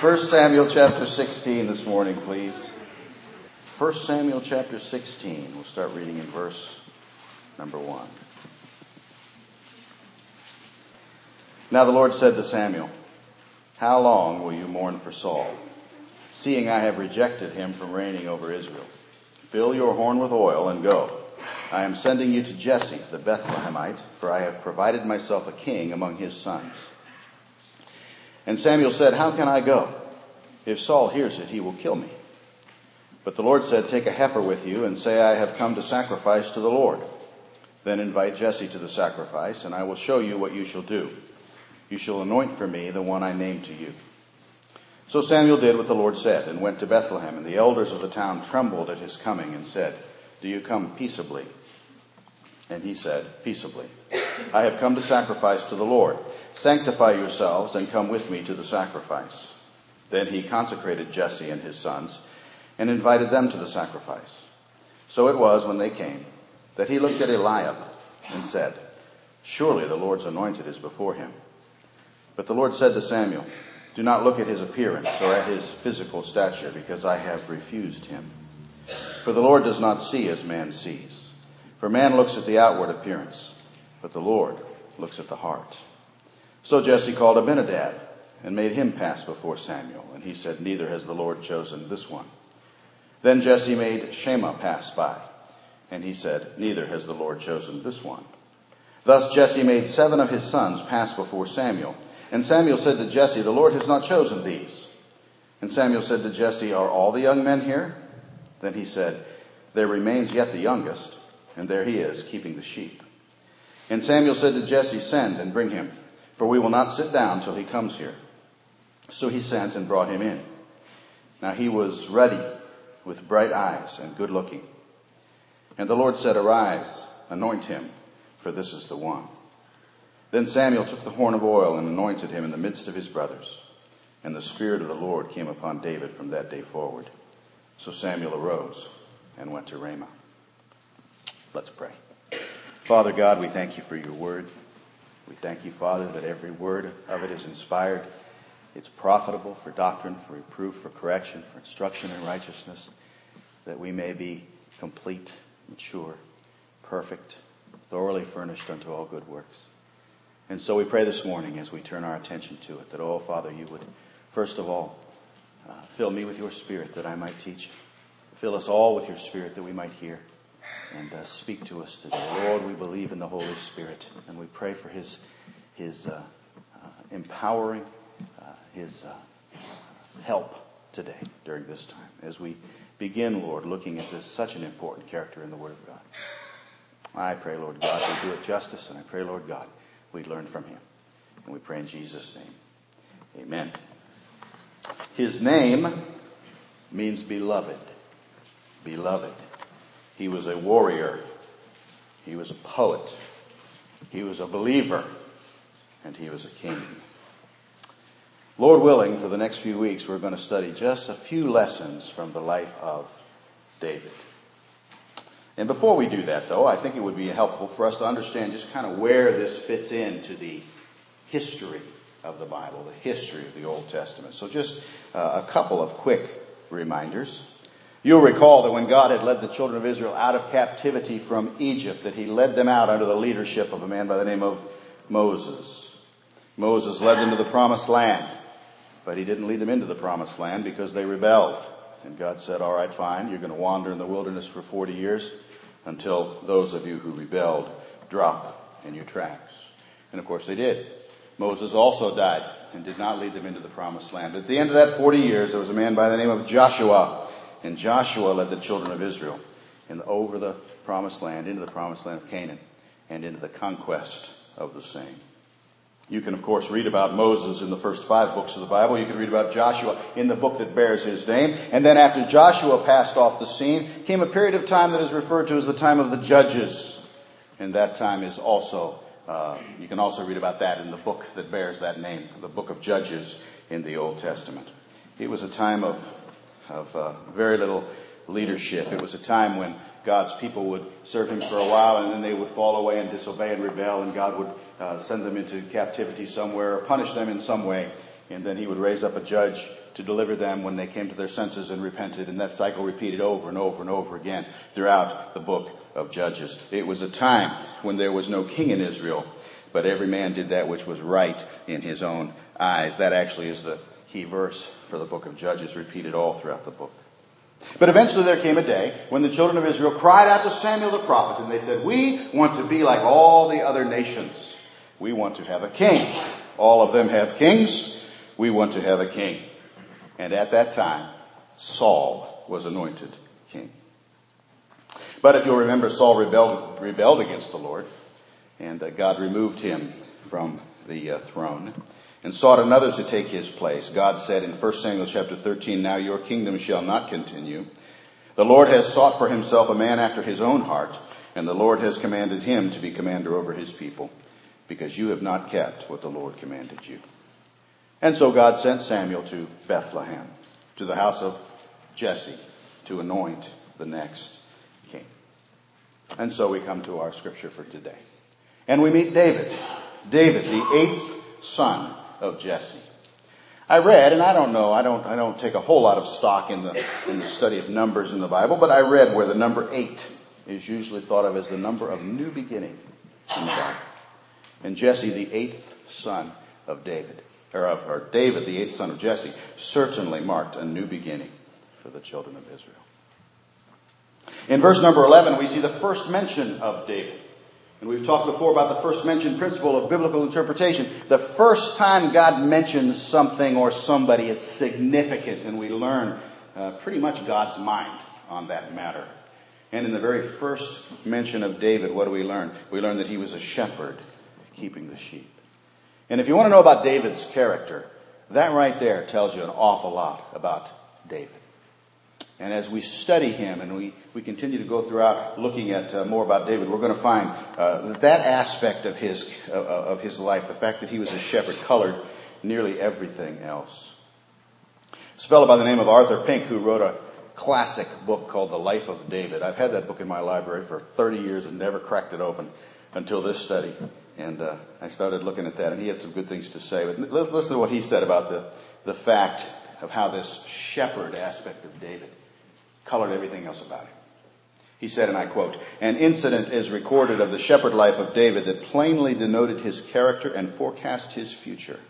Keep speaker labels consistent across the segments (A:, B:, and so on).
A: 1 Samuel chapter 16 this morning, please. 1 Samuel chapter 16. We'll start reading in verse number 1. Now the Lord said to Samuel, How long will you mourn for Saul, seeing I have rejected him from reigning over Israel? Fill your horn with oil and go. I am sending you to Jesse the Bethlehemite, for I have provided myself a king among his sons. And Samuel said, How can I go? If Saul hears it, he will kill me. But the Lord said, Take a heifer with you and say, I have come to sacrifice to the Lord. Then invite Jesse to the sacrifice, and I will show you what you shall do. You shall anoint for me the one I name to you. So Samuel did what the Lord said and went to Bethlehem, and the elders of the town trembled at his coming and said, Do you come peaceably? And he said, Peaceably. I have come to sacrifice to the Lord. Sanctify yourselves and come with me to the sacrifice. Then he consecrated Jesse and his sons and invited them to the sacrifice. So it was when they came that he looked at Eliab and said, Surely the Lord's anointed is before him. But the Lord said to Samuel, Do not look at his appearance or at his physical stature, because I have refused him. For the Lord does not see as man sees. For man looks at the outward appearance, but the Lord looks at the heart. So Jesse called Abinadab and made him pass before Samuel, and he said, Neither has the Lord chosen this one. Then Jesse made Shammah pass by, and he said, Neither has the Lord chosen this one. Thus Jesse made seven of his sons pass before Samuel. And Samuel said to Jesse, The Lord has not chosen these. And Samuel said to Jesse, Are all the young men here? Then he said, There remains yet the youngest and there he is, keeping the sheep. And Samuel said to Jesse, Send and bring him, for we will not sit down till he comes here. So he sent and brought him in. Now he was ruddy, with bright eyes and good looking. And the Lord said, Arise, anoint him, for this is the one. Then Samuel took the horn of oil and anointed him in the midst of his brothers. And the Spirit of the Lord came upon David from that day forward. So Samuel arose and went to Ramah. Let's pray. Father God, we thank you for your word. We thank you, Father, that every word of it is inspired. It's profitable for doctrine, for reproof, for correction, for instruction in righteousness, that we may be complete, mature, perfect, thoroughly furnished unto all good works. And so we pray this morning as we turn our attention to it that, oh, Father, you would, first of all, uh, fill me with your spirit that I might teach. Fill us all with your spirit that we might hear and uh, speak to us today. Lord, we believe in the Holy Spirit and we pray for His, His uh, uh, empowering, uh, His uh, help today during this time as we begin, Lord, looking at this such an important character in the Word of God. I pray, Lord God, we do it justice, and I pray, Lord God, we learn from Him. And we pray in Jesus' name. Amen. His name means beloved. Beloved. He was a warrior. He was a poet. He was a believer. And he was a king. Lord willing, for the next few weeks, we're going to study just a few lessons from the life of David. And before we do that, though, I think it would be helpful for us to understand just kind of where this fits into the history of the Bible, the history of the Old Testament. So just uh, a couple of quick reminders. You'll recall that when God had led the children of Israel out of captivity from Egypt, that he led them out under the leadership of a man by the name of Moses. Moses led them to the promised land, but he didn't lead them into the promised land because they rebelled. And God said, all right, fine, you're going to wander in the wilderness for 40 years until those of you who rebelled drop in your tracks. And of course they did. Moses also died and did not lead them into the promised land. At the end of that 40 years, there was a man by the name of Joshua and Joshua led the children of Israel in, over the promised land, into the promised land of Canaan, and into the conquest of the same. You can, of course, read about Moses in the first five books of the Bible. You can read about Joshua in the book that bears his name. And then after Joshua passed off the scene, came a period of time that is referred to as the time of the judges. And that time is also, uh, you can also read about that in the book that bears that name, the book of Judges in the Old Testament. It was a time of of uh, very little leadership. It was a time when God's people would serve him for a while and then they would fall away and disobey and rebel and God would uh, send them into captivity somewhere or punish them in some way and then he would raise up a judge to deliver them when they came to their senses and repented, and that cycle repeated over and over and over again throughout the book of Judges. It was a time when there was no king in Israel, but every man did that which was right in his own eyes. That actually is the key verse for the book of Judges, repeated all throughout the book. But eventually there came a day when the children of Israel cried out to Samuel the prophet, and they said, We want to be like all the other nations. We want to have a king. All of them have kings. We want to have a king. And at that time, Saul was anointed king. But if you'll remember, Saul rebelled, rebelled against the Lord, and uh, God removed him from the uh, throne and sought another to take his place. God said in 1 Samuel chapter 13, Now your kingdom shall not continue. The Lord has sought for himself a man after his own heart, and the Lord has commanded him to be commander over his people, because you have not kept what the Lord commanded you. And so God sent Samuel to Bethlehem, to the house of Jesse, to anoint the next king. And so we come to our scripture for today. And we meet David. David, the eighth son of Jesse. I read, and I don't know, I don't, I don't take a whole lot of stock in the, in the study of numbers in the Bible, but I read where the number eight is usually thought of as the number of new beginning in the Bible. And Jesse, the eighth son of David, or of or David, the eighth son of Jesse, certainly marked a new beginning for the children of Israel. In verse number 11, we see the first mention of David. And we've talked before about the first mentioned principle of biblical interpretation. The first time God mentions something or somebody, it's significant, and we learn uh, pretty much God's mind on that matter. And in the very first mention of David, what do we learn? We learn that he was a shepherd keeping the sheep. And if you want to know about David's character, that right there tells you an awful lot about David. And as we study him and we, we continue to go throughout looking at uh, more about David, we're going to find uh, that that aspect of his, uh, of his life, the fact that he was a shepherd, colored nearly everything else. This fellow by the name of Arthur Pink who wrote a classic book called The Life of David. I've had that book in my library for 30 years and never cracked it open until this study. And uh, I started looking at that, and he had some good things to say. But listen to what he said about the, the fact of how this shepherd aspect of David colored everything else about him. He said, and I quote, An incident is recorded of the shepherd life of David that plainly denoted his character and forecast his future.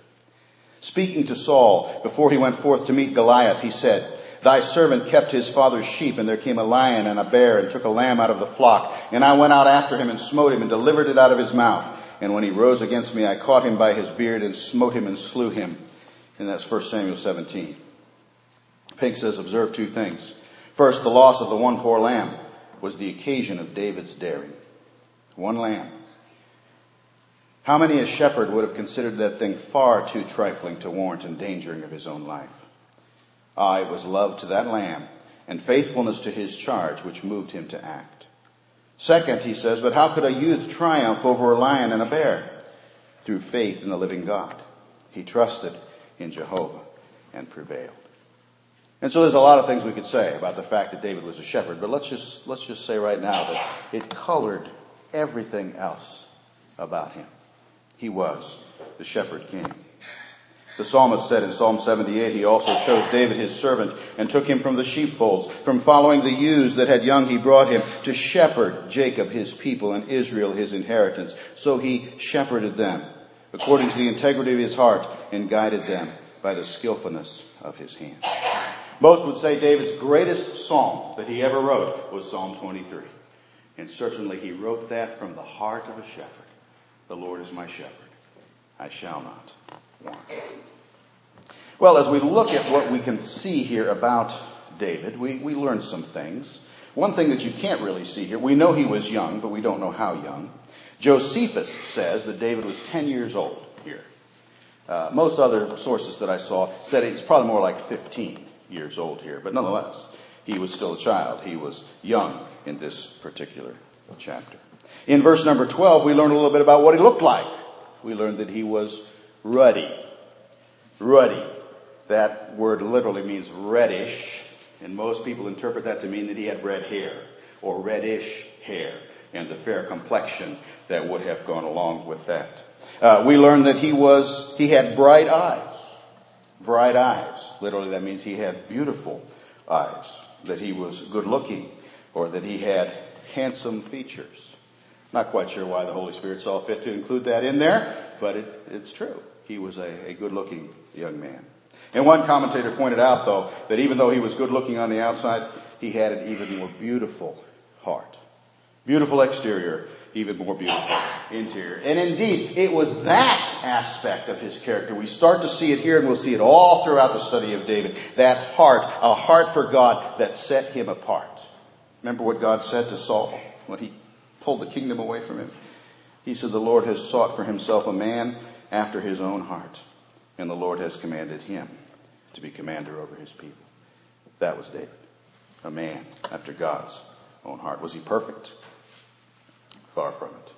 A: Speaking to Saul before he went forth to meet Goliath, he said, Thy servant kept his father's sheep, and there came a lion and a bear and took a lamb out of the flock. And I went out after him and smote him and delivered it out of his mouth. And when he rose against me, I caught him by his beard and smote him and slew him. And that's 1 Samuel 17. Pink says, observe two things. First, the loss of the one poor lamb was the occasion of David's daring. One lamb. How many a shepherd would have considered that thing far too trifling to warrant endangering of his own life? Ah, it was love to that lamb and faithfulness to his charge which moved him to act. Second, he says, but how could a youth triumph over a lion and a bear? Through faith in the living God. He trusted in Jehovah and prevailed. And so there's a lot of things we could say about the fact that David was a shepherd, but let's just, let's just say right now that it colored everything else about him. He was the shepherd king. The psalmist said in Psalm 78, he also chose David his servant and took him from the sheepfolds. From following the ewes that had young, he brought him to shepherd Jacob his people and Israel his inheritance. So he shepherded them according to the integrity of his heart and guided them by the skillfulness of his hand. Most would say David's greatest psalm that he ever wrote was Psalm 23. And certainly he wrote that from the heart of a shepherd. The Lord is my shepherd. I shall not want. Well, as we look at what we can see here about David, we, we learn some things. One thing that you can't really see here, we know he was young, but we don't know how young. Josephus says that David was 10 years old here. Uh, most other sources that I saw said he's probably more like 15 years old here, but nonetheless, he was still a child. He was young in this particular chapter. In verse number 12, we learn a little bit about what he looked like. We learned that he was ruddy. Ruddy. That word literally means reddish, and most people interpret that to mean that he had red hair or reddish hair and the fair complexion that would have gone along with that. Uh, we learned that he was he had bright eyes. bright eyes. Literally, that means he had beautiful eyes, that he was good looking, or that he had handsome features. Not quite sure why the Holy Spirit saw fit to include that in there, but it, it's true. He was a, a good looking young man. And one commentator pointed out, though, that even though he was good looking on the outside, he had an even more beautiful heart. Beautiful exterior, even more beautiful interior. And indeed, it was that aspect of his character. We start to see it here and we'll see it all throughout the study of David. That heart, a heart for God that set him apart. Remember what God said to Saul when he pulled the kingdom away from him? He said, the Lord has sought for himself a man after his own heart and the Lord has commanded him to be commander over his people. That was David, a man after God's own heart. Was he perfect? Far from it.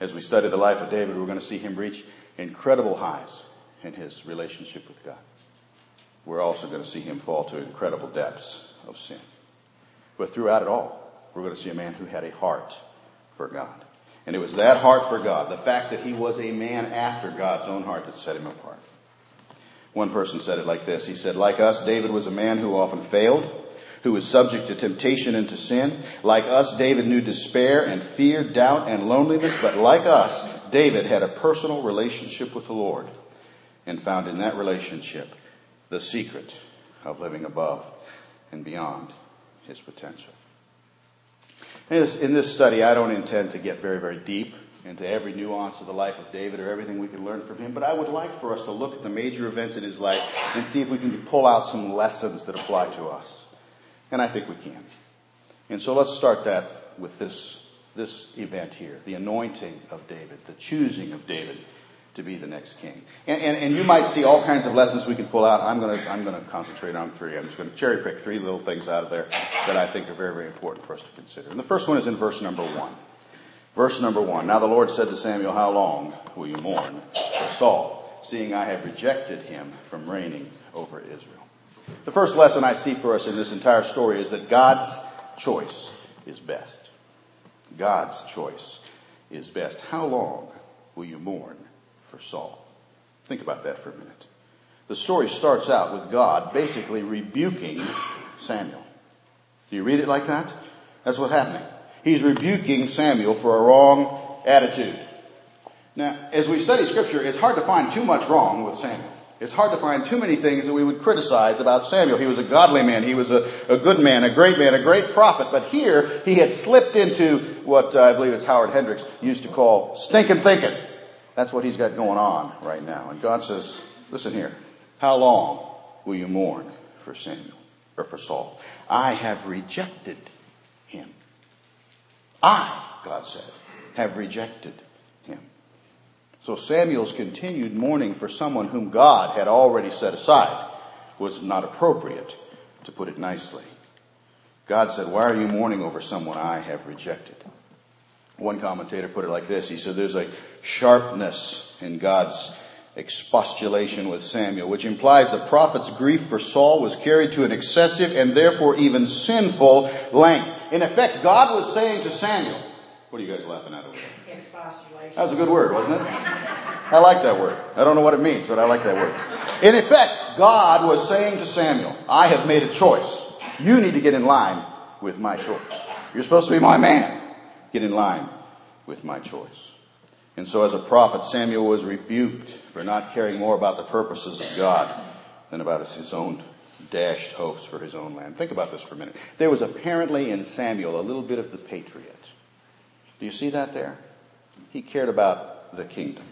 A: As we study the life of David, we're going to see him reach incredible highs in his relationship with God. We're also going to see him fall to incredible depths of sin. But throughout it all, we're going to see a man who had a heart for God. And it was that heart for God, the fact that he was a man after God's own heart that set him apart. One person said it like this. He said, like us, David was a man who often failed, who was subject to temptation and to sin. Like us, David knew despair and fear, doubt and loneliness, but like us, David had a personal relationship with the Lord and found in that relationship the secret of living above and beyond his potential. In this study, I don't intend to get very, very deep into every nuance of the life of David or everything we can learn from him, but I would like for us to look at the major events in his life and see if we can pull out some lessons that apply to us. And I think we can. And so let's start that with this, this event here, the anointing of David, the choosing of David to be the next king. And, and, and you might see all kinds of lessons we can pull out. I'm to I'm to concentrate on three. I'm just to cherry pick three little things out of there that I think are very, very important for us to consider. And the first one is in verse number one. Verse number one. Now the Lord said to Samuel, How long will you mourn for Saul, seeing I have rejected him from reigning over Israel? The first lesson I see for us in this entire story is that God's choice is best. God's choice is best. How long will you mourn for Saul? Think about that for a minute. The story starts out with God basically rebuking Samuel. Do you read it like that? That's what's happening he's rebuking Samuel for a wrong attitude. Now, as we study scripture, it's hard to find too much wrong with Samuel. It's hard to find too many things that we would criticize about Samuel. He was a godly man. He was a, a good man, a great man, a great prophet. But here, he had slipped into what uh, I believe it's Howard Hendricks used to call stinking thinking. That's what he's got going on right now. And God says, listen here. How long will you mourn for Samuel or for Saul? I have rejected him. I, God said, have rejected. So Samuel's continued mourning for someone whom God had already set aside was not appropriate, to put it nicely. God said, why are you mourning over someone I have rejected? One commentator put it like this. He said, there's a sharpness in God's expostulation with Samuel, which implies the prophet's grief for Saul was carried to an excessive and therefore even sinful length. In effect, God was saying to Samuel, what are you guys laughing at over there? That was a good word, wasn't it? I like that word. I don't know what it means, but I like that word. In effect, God was saying to Samuel, I have made a choice. You need to get in line with my choice. You're supposed to be my man. Get in line with my choice. And so as a prophet, Samuel was rebuked for not caring more about the purposes of God than about his own dashed hopes for his own land. Think about this for a minute. There was apparently in Samuel a little bit of the patriot. Do you see that there? He cared about the kingdom.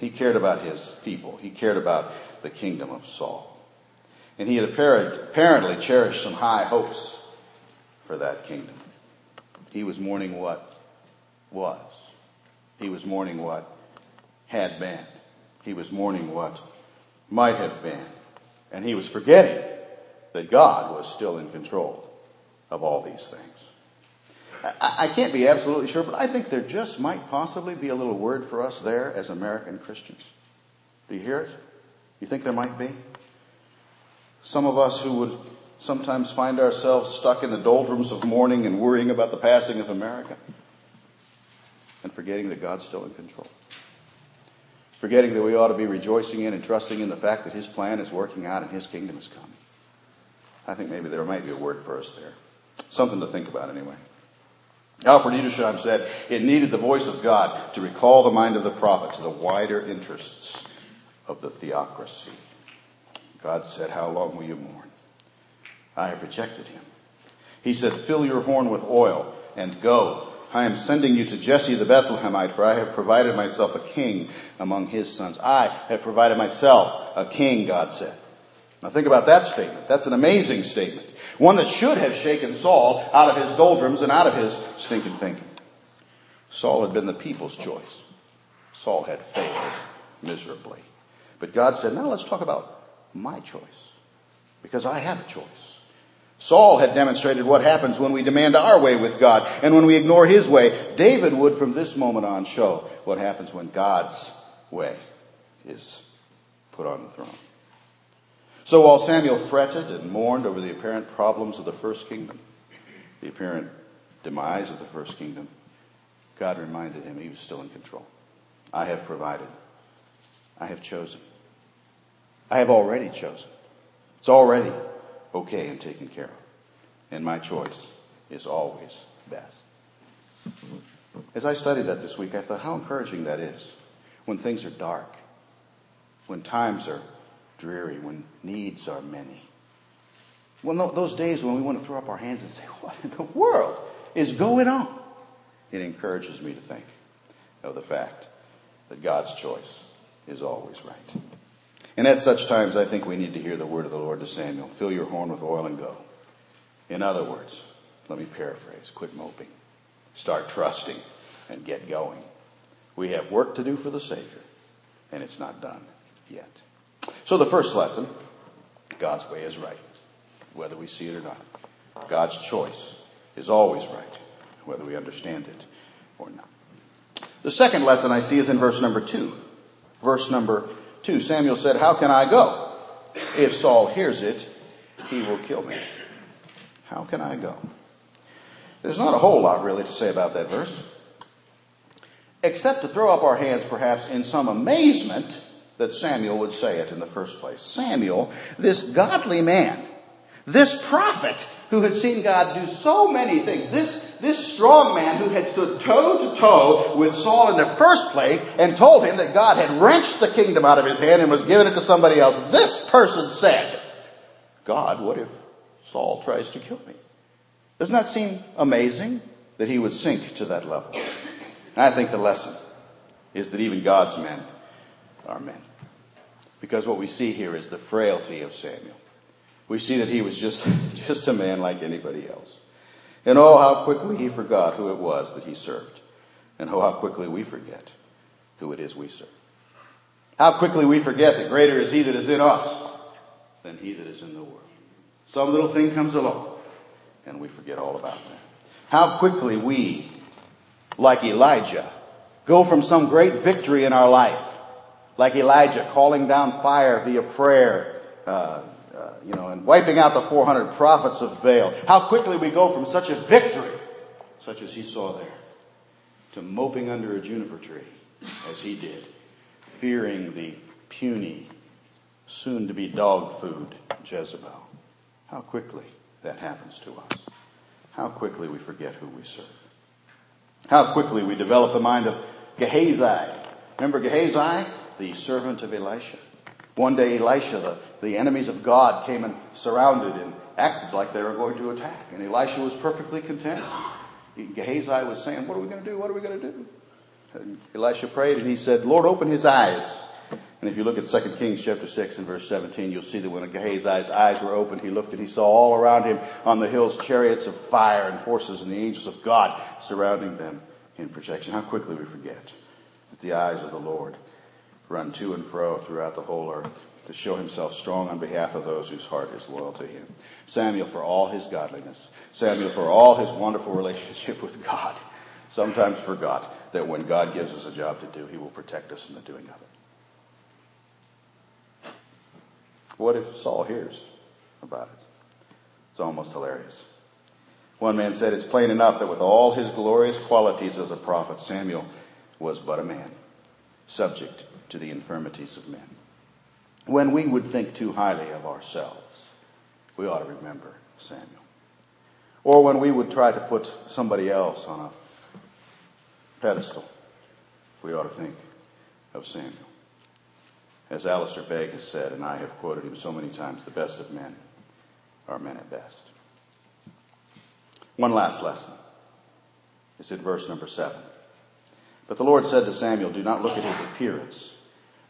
A: He cared about his people. He cared about the kingdom of Saul. And he had apparently cherished some high hopes for that kingdom. He was mourning what was. He was mourning what had been. He was mourning what might have been. And he was forgetting that God was still in control of all these things. I, can't be absolutely sure, but I think there just might possibly be a little word for us there as American Christians. Do you hear it? You think there might be? Some of us who would sometimes find ourselves stuck in the doldrums of mourning and worrying about the passing of America and forgetting that God's still in control. Forgetting that we ought to be rejoicing in and trusting in the fact that his plan is working out and his kingdom is coming. I think maybe there might be a word for us there. Something to think about anyway. Alfred Edersheim said it needed the voice of God to recall the mind of the prophet to the wider interests of the theocracy. God said, How long will you mourn? I have rejected him. He said, Fill your horn with oil and go. I am sending you to Jesse the Bethlehemite, for I have provided myself a king among his sons. I have provided myself a king, God said. Now think about that statement. That's an amazing statement. One that should have shaken Saul out of his doldrums and out of his stinking thinking. Saul had been the people's choice. Saul had failed miserably. But God said, now let's talk about my choice. Because I have a choice. Saul had demonstrated what happens when we demand our way with God and when we ignore his way. David would from this moment on show what happens when God's way is put on the throne. So while Samuel fretted and mourned over the apparent problems of the first kingdom, the apparent demise of the first kingdom, God reminded him he was still in control. I have provided. I have chosen. I have already chosen. It's already okay and taken care of. And my choice is always best. As I studied that this week, I thought how encouraging that is when things are dark, when times are dreary, when needs are many. Well, those days when we want to throw up our hands and say, what in the world is going on? It encourages me to think of the fact that God's choice is always right. And at such times, I think we need to hear the word of the Lord to Samuel. Fill your horn with oil and go. In other words, let me paraphrase, quit moping. Start trusting and get going. We have work to do for the Savior, and it's not done yet. So the first lesson, God's way is right, whether we see it or not. God's choice is always right, whether we understand it or not. The second lesson I see is in verse number two. Verse number two, Samuel said, how can I go? If Saul hears it, he will kill me. How can I go? There's not a whole lot really to say about that verse. Except to throw up our hands perhaps in some amazement that Samuel would say it in the first place. Samuel, this godly man, this prophet who had seen God do so many things, this, this strong man who had stood toe to toe with Saul in the first place and told him that God had wrenched the kingdom out of his hand and was giving it to somebody else. This person said, God, what if Saul tries to kill me? Doesn't that seem amazing that he would sink to that level? And I think the lesson is that even God's men are men. Because what we see here is the frailty of Samuel. We see that he was just, just a man like anybody else. And oh, how quickly he forgot who it was that he served. And oh, how quickly we forget who it is we serve. How quickly we forget that greater is he that is in us than he that is in the world. Some little thing comes along and we forget all about that. How quickly we, like Elijah, go from some great victory in our life like Elijah calling down fire via prayer, uh, uh, you know, and wiping out the 400 prophets of Baal. How quickly we go from such a victory, such as he saw there, to moping under a juniper tree, as he did, fearing the puny, soon to be dog food Jezebel. How quickly that happens to us. How quickly we forget who we serve. How quickly we develop the mind of Gehazi. Remember Gehazi? The servant of Elisha. One day Elisha, the, the enemies of God came and surrounded and acted like they were going to attack. And Elisha was perfectly content. Gehazi was saying, what are we going to do? What are we going to do? And Elisha prayed and he said, Lord, open his eyes. And if you look at 2 Kings chapter 6 and verse 17, you'll see that when Gehazi's eyes were opened, he looked and he saw all around him on the hills chariots of fire and horses and the angels of God surrounding them in protection. How quickly we forget that the eyes of the Lord run to and fro throughout the whole earth to show himself strong on behalf of those whose heart is loyal to him. Samuel, for all his godliness, Samuel, for all his wonderful relationship with God, sometimes forgot that when God gives us a job to do, he will protect us in the doing of it. What if Saul hears about it? It's almost hilarious. One man said it's plain enough that with all his glorious qualities as a prophet, Samuel was but a man subject to the infirmities of men. When we would think too highly of ourselves, we ought to remember Samuel. Or when we would try to put somebody else on a pedestal, we ought to think of Samuel. As Alistair Begg has said, and I have quoted him so many times, the best of men are men at best. One last lesson is in verse number seven. But the Lord said to Samuel, Do not look at his appearance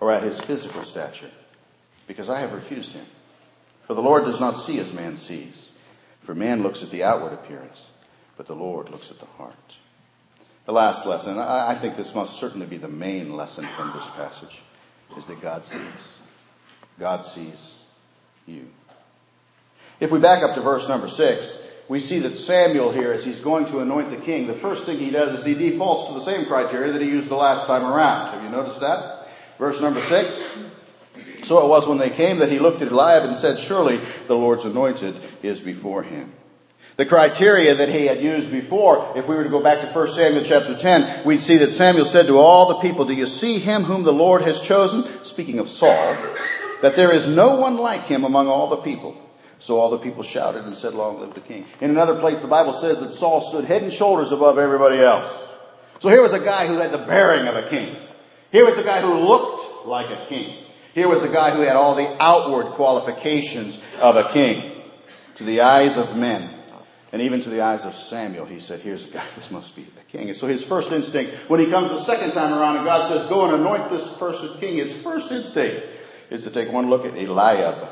A: or at his physical stature, because I have refused him. For the Lord does not see as man sees. For man looks at the outward appearance, but the Lord looks at the heart. The last lesson, I think this must certainly be the main lesson from this passage, is that God sees. God sees you. If we back up to verse number six, we see that Samuel here, as he's going to anoint the king, the first thing he does is he defaults to the same criteria that he used the last time around. Have you noticed that? Verse number six. So it was when they came that he looked at Eliab and said, surely the Lord's anointed is before him. The criteria that he had used before, if we were to go back to 1 Samuel chapter 10, we'd see that Samuel said to all the people, do you see him whom the Lord has chosen? Speaking of Saul, that there is no one like him among all the people. So all the people shouted and said, long live the king. In another place, the Bible says that Saul stood head and shoulders above everybody else. So here was a guy who had the bearing of a king. Here was a guy who looked like a king. Here was a guy who had all the outward qualifications of a king. To the eyes of men, and even to the eyes of Samuel, he said, here's a guy, this must be a king. And so his first instinct, when he comes the second time around and God says, go and anoint this person king, his first instinct is to take one look at Eliab,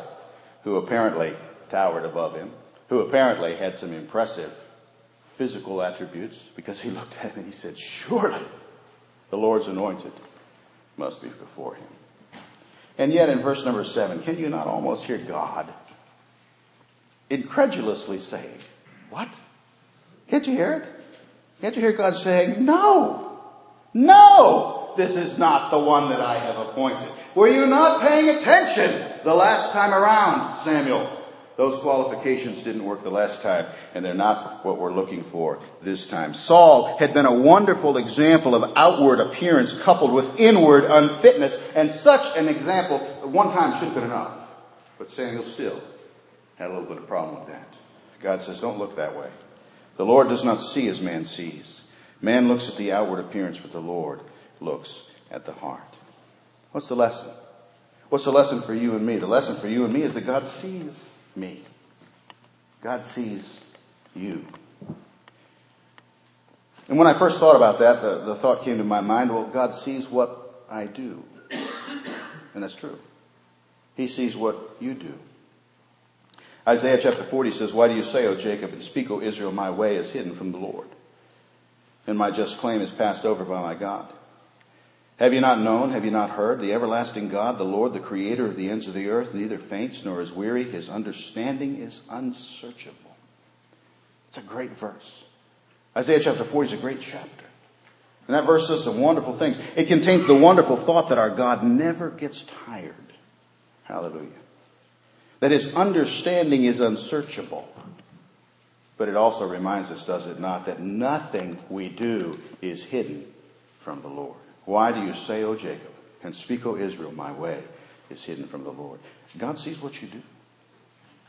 A: who apparently towered above him, who apparently had some impressive physical attributes, because he looked at him and he said, surely the Lord's anointed must be before him. And yet in verse number seven, can you not almost hear God incredulously saying, what? Can't you hear it? Can't you hear God saying, no, no, this is not the one that I have appointed. Were you not paying attention the last time around, Samuel? Those qualifications didn't work the last time, and they're not what we're looking for this time. Saul had been a wonderful example of outward appearance coupled with inward unfitness, and such an example one time should have been enough. But Samuel still had a little bit of problem with that. God says, don't look that way. The Lord does not see as man sees. Man looks at the outward appearance, but the Lord looks at the heart. What's the lesson? What's the lesson for you and me? The lesson for you and me is that God sees me. God sees you. And when I first thought about that, the, the thought came to my mind, well, God sees what I do. And that's true. He sees what you do. Isaiah chapter 40 says, Why do you say, O Jacob, and speak, O Israel, my way is hidden from the Lord, and my just claim is passed over by my God? Have you not known? Have you not heard? The everlasting God, the Lord, the creator of the ends of the earth, neither faints nor is weary. His understanding is unsearchable. It's a great verse. Isaiah chapter 40 is a great chapter. And that verse says some wonderful things. It contains the wonderful thought that our God never gets tired. Hallelujah. That his understanding is unsearchable. But it also reminds us, does it not, that nothing we do is hidden from the Lord. Why do you say, O Jacob, and speak, O Israel, my way is hidden from the Lord? God sees what you do.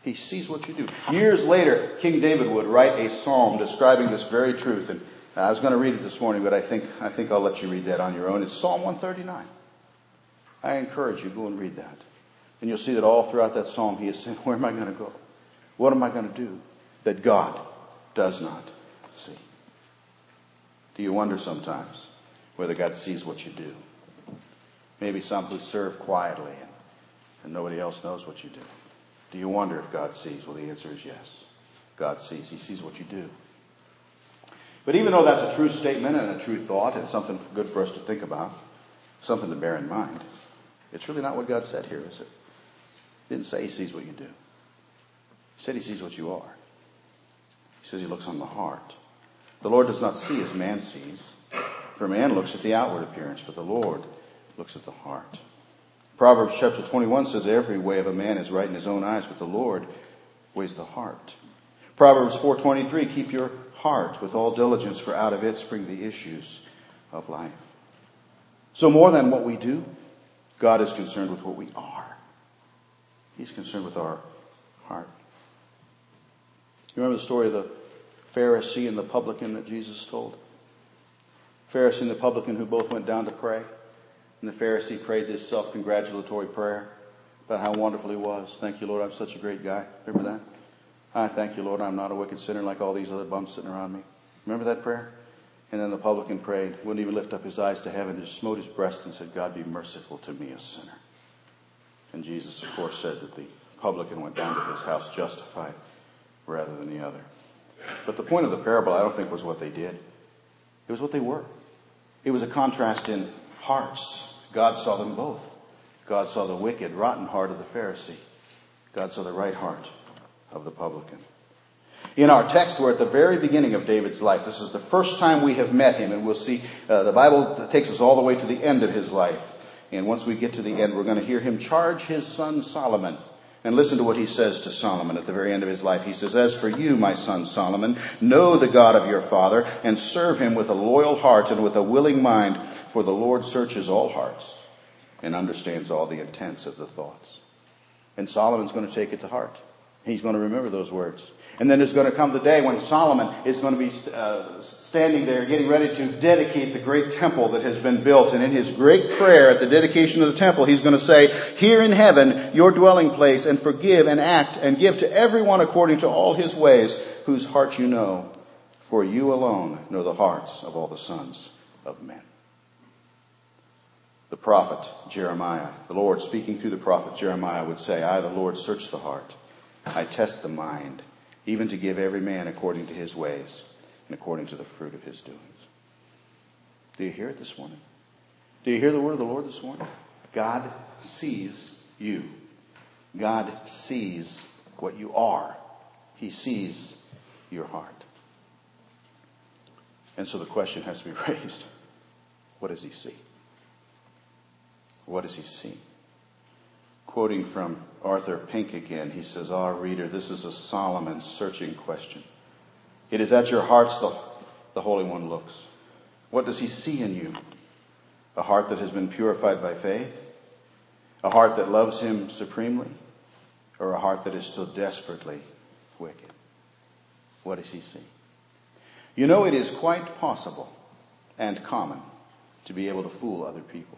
A: He sees what you do. Years later, King David would write a psalm describing this very truth. And I was going to read it this morning, but I think, I think I'll let you read that on your own. It's Psalm 139. I encourage you, go and read that. And you'll see that all throughout that psalm, he is saying, where am I going to go? What am I going to do that God does not see? Do you wonder sometimes whether God sees what you do. Maybe some who serve quietly and, and nobody else knows what you do. Do you wonder if God sees? Well, the answer is yes. God sees. He sees what you do. But even though that's a true statement and a true thought and something good for us to think about, something to bear in mind, it's really not what God said here, is it? He didn't say he sees what you do. He said he sees what you are. He says he looks on the heart. The Lord does not see as man sees. For man looks at the outward appearance, but the Lord looks at the heart. Proverbs chapter 21 says, Every way of a man is right in his own eyes, but the Lord weighs the heart. Proverbs 4.23, keep your heart with all diligence, for out of it spring the issues of life. So more than what we do, God is concerned with what we are. He's concerned with our heart. You remember the story of the Pharisee and the publican that Jesus told? Pharisee and the publican who both went down to pray. And the Pharisee prayed this self-congratulatory prayer about how wonderful he was. Thank you, Lord, I'm such a great guy. Remember that? I thank you, Lord, I'm not a wicked sinner like all these other bums sitting around me. Remember that prayer? And then the publican prayed, wouldn't even lift up his eyes to heaven, just smote his breast and said, God be merciful to me, a sinner. And Jesus, of course, said that the publican went down to his house justified rather than the other. But the point of the parable, I don't think, was what they did. It was what they were. It was a contrast in hearts. God saw them both. God saw the wicked, rotten heart of the Pharisee. God saw the right heart of the publican. In our text, we're at the very beginning of David's life. This is the first time we have met him, and we'll see uh, the Bible takes us all the way to the end of his life. And once we get to the end, we're going to hear him charge his son Solomon. And listen to what he says to Solomon at the very end of his life. He says, As for you, my son Solomon, know the God of your father and serve him with a loyal heart and with a willing mind, for the Lord searches all hearts and understands all the intents of the thoughts. And Solomon's going to take it to heart. He's going to remember those words. And then there's going to come the day when Solomon is going to be uh, standing there getting ready to dedicate the great temple that has been built. And in his great prayer at the dedication of the temple, he's going to say, Here in heaven, your dwelling place, and forgive and act and give to everyone according to all his ways, whose heart you know. For you alone know the hearts of all the sons of men. The prophet Jeremiah, the Lord speaking through the prophet Jeremiah would say, I, the Lord, search the heart. I test the mind even to give every man according to his ways and according to the fruit of his doings. Do you hear it this morning? Do you hear the word of the Lord this morning? God sees you. God sees what you are. He sees your heart. And so the question has to be raised. What does he see? What does he see? Quoting from Arthur Pink again, he says, Ah, reader, this is a solemn and searching question. It is at your hearts the, the Holy One looks. What does he see in you? A heart that has been purified by faith? A heart that loves him supremely? Or a heart that is still desperately wicked? What does he see? You know, it is quite possible and common to be able to fool other people.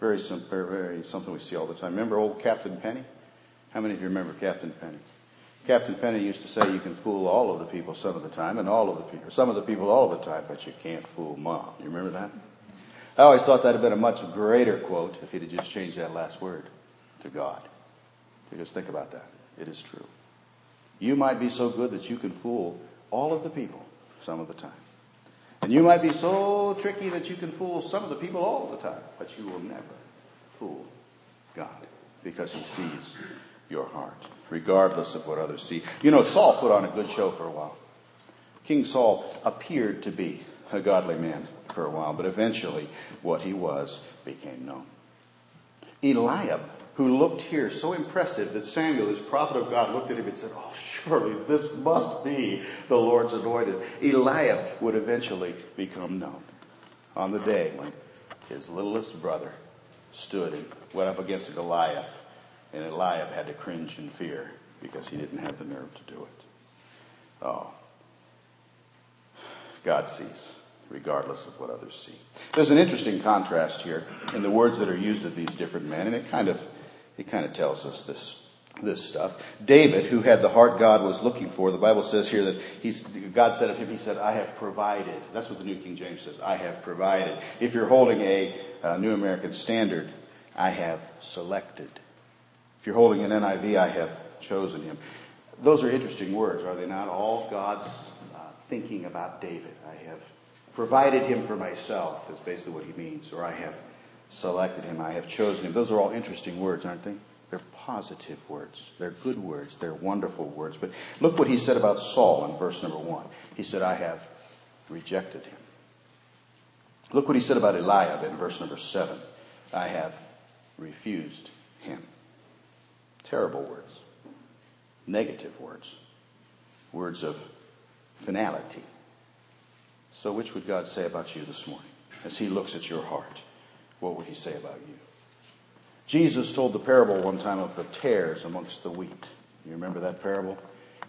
A: Very simple, very, something we see all the time. Remember old Captain Penny? How many of you remember Captain Penny? Captain Penny used to say you can fool all of the people some of the time and all of the people, some of the people all of the time, but you can't fool mom. You remember that? I always thought that had been a much greater quote if he'd have just changed that last word to God. Just think about that. It is true. You might be so good that you can fool all of the people some of the time. And you might be so tricky that you can fool some of the people all the time, but you will never fool God because he sees your heart, regardless of what others see. You know, Saul put on a good show for a while. King Saul appeared to be a godly man for a while, but eventually what he was became known. Eliab who looked here so impressive that Samuel, as prophet of God, looked at him and said, Oh, surely this must be the Lord's anointed. Eliab would eventually become known on the day when his littlest brother stood and went up against Goliath, and Eliab had to cringe in fear because he didn't have the nerve to do it. Oh, God sees regardless of what others see. There's an interesting contrast here in the words that are used of these different men, and it kind of it kind of tells us this this stuff. David, who had the heart God was looking for, the Bible says here that he's, God said of him, he said, I have provided. That's what the New King James says. I have provided. If you're holding a, a New American Standard, I have selected. If you're holding an NIV, I have chosen him. Those are interesting words, are they not? All God's uh, thinking about David. I have provided him for myself, is basically what he means. Or I have selected him, I have chosen him. Those are all interesting words, aren't they? They're positive words. They're good words. They're wonderful words. But look what he said about Saul in verse number one. He said, I have rejected him. Look what he said about Eliab in verse number seven. I have refused him. Terrible words. Negative words. Words of finality. So which would God say about you this morning? as he looks at your heart, what would he say about you? Jesus told the parable one time of the tares amongst the wheat. You remember that parable?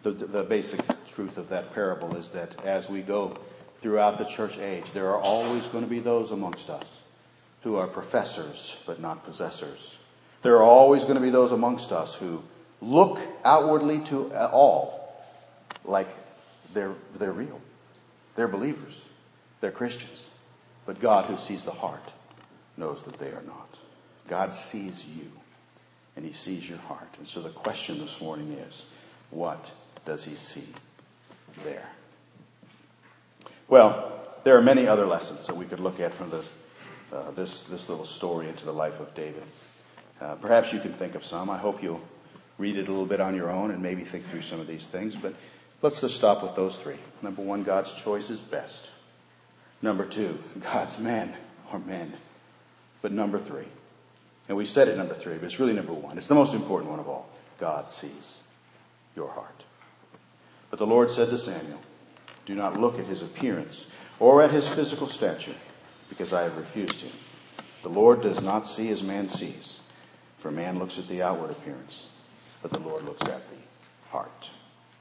A: The, the basic truth of that parable is that as we go throughout the church age, there are always going to be those amongst us who are professors but not possessors. There are always going to be those amongst us who look outwardly to all like they're, they're real. They're believers. They're Christians. But God, who sees the heart, knows that they are not. God sees you, and He sees your heart. And so the question this morning is what does He see there? Well, there are many other lessons that we could look at from the, uh, this, this little story into the life of David. Uh, perhaps you can think of some. I hope you'll read it a little bit on your own and maybe think through some of these things. But let's just stop with those three. Number one, God's choice is best. Number two, God's men are men. But number three, and we said it number three, but it's really number one. It's the most important one of all. God sees your heart. But the Lord said to Samuel, Do not look at his appearance or at his physical stature, because I have refused him. The Lord does not see as man sees, for man looks at the outward appearance, but the Lord looks at the heart.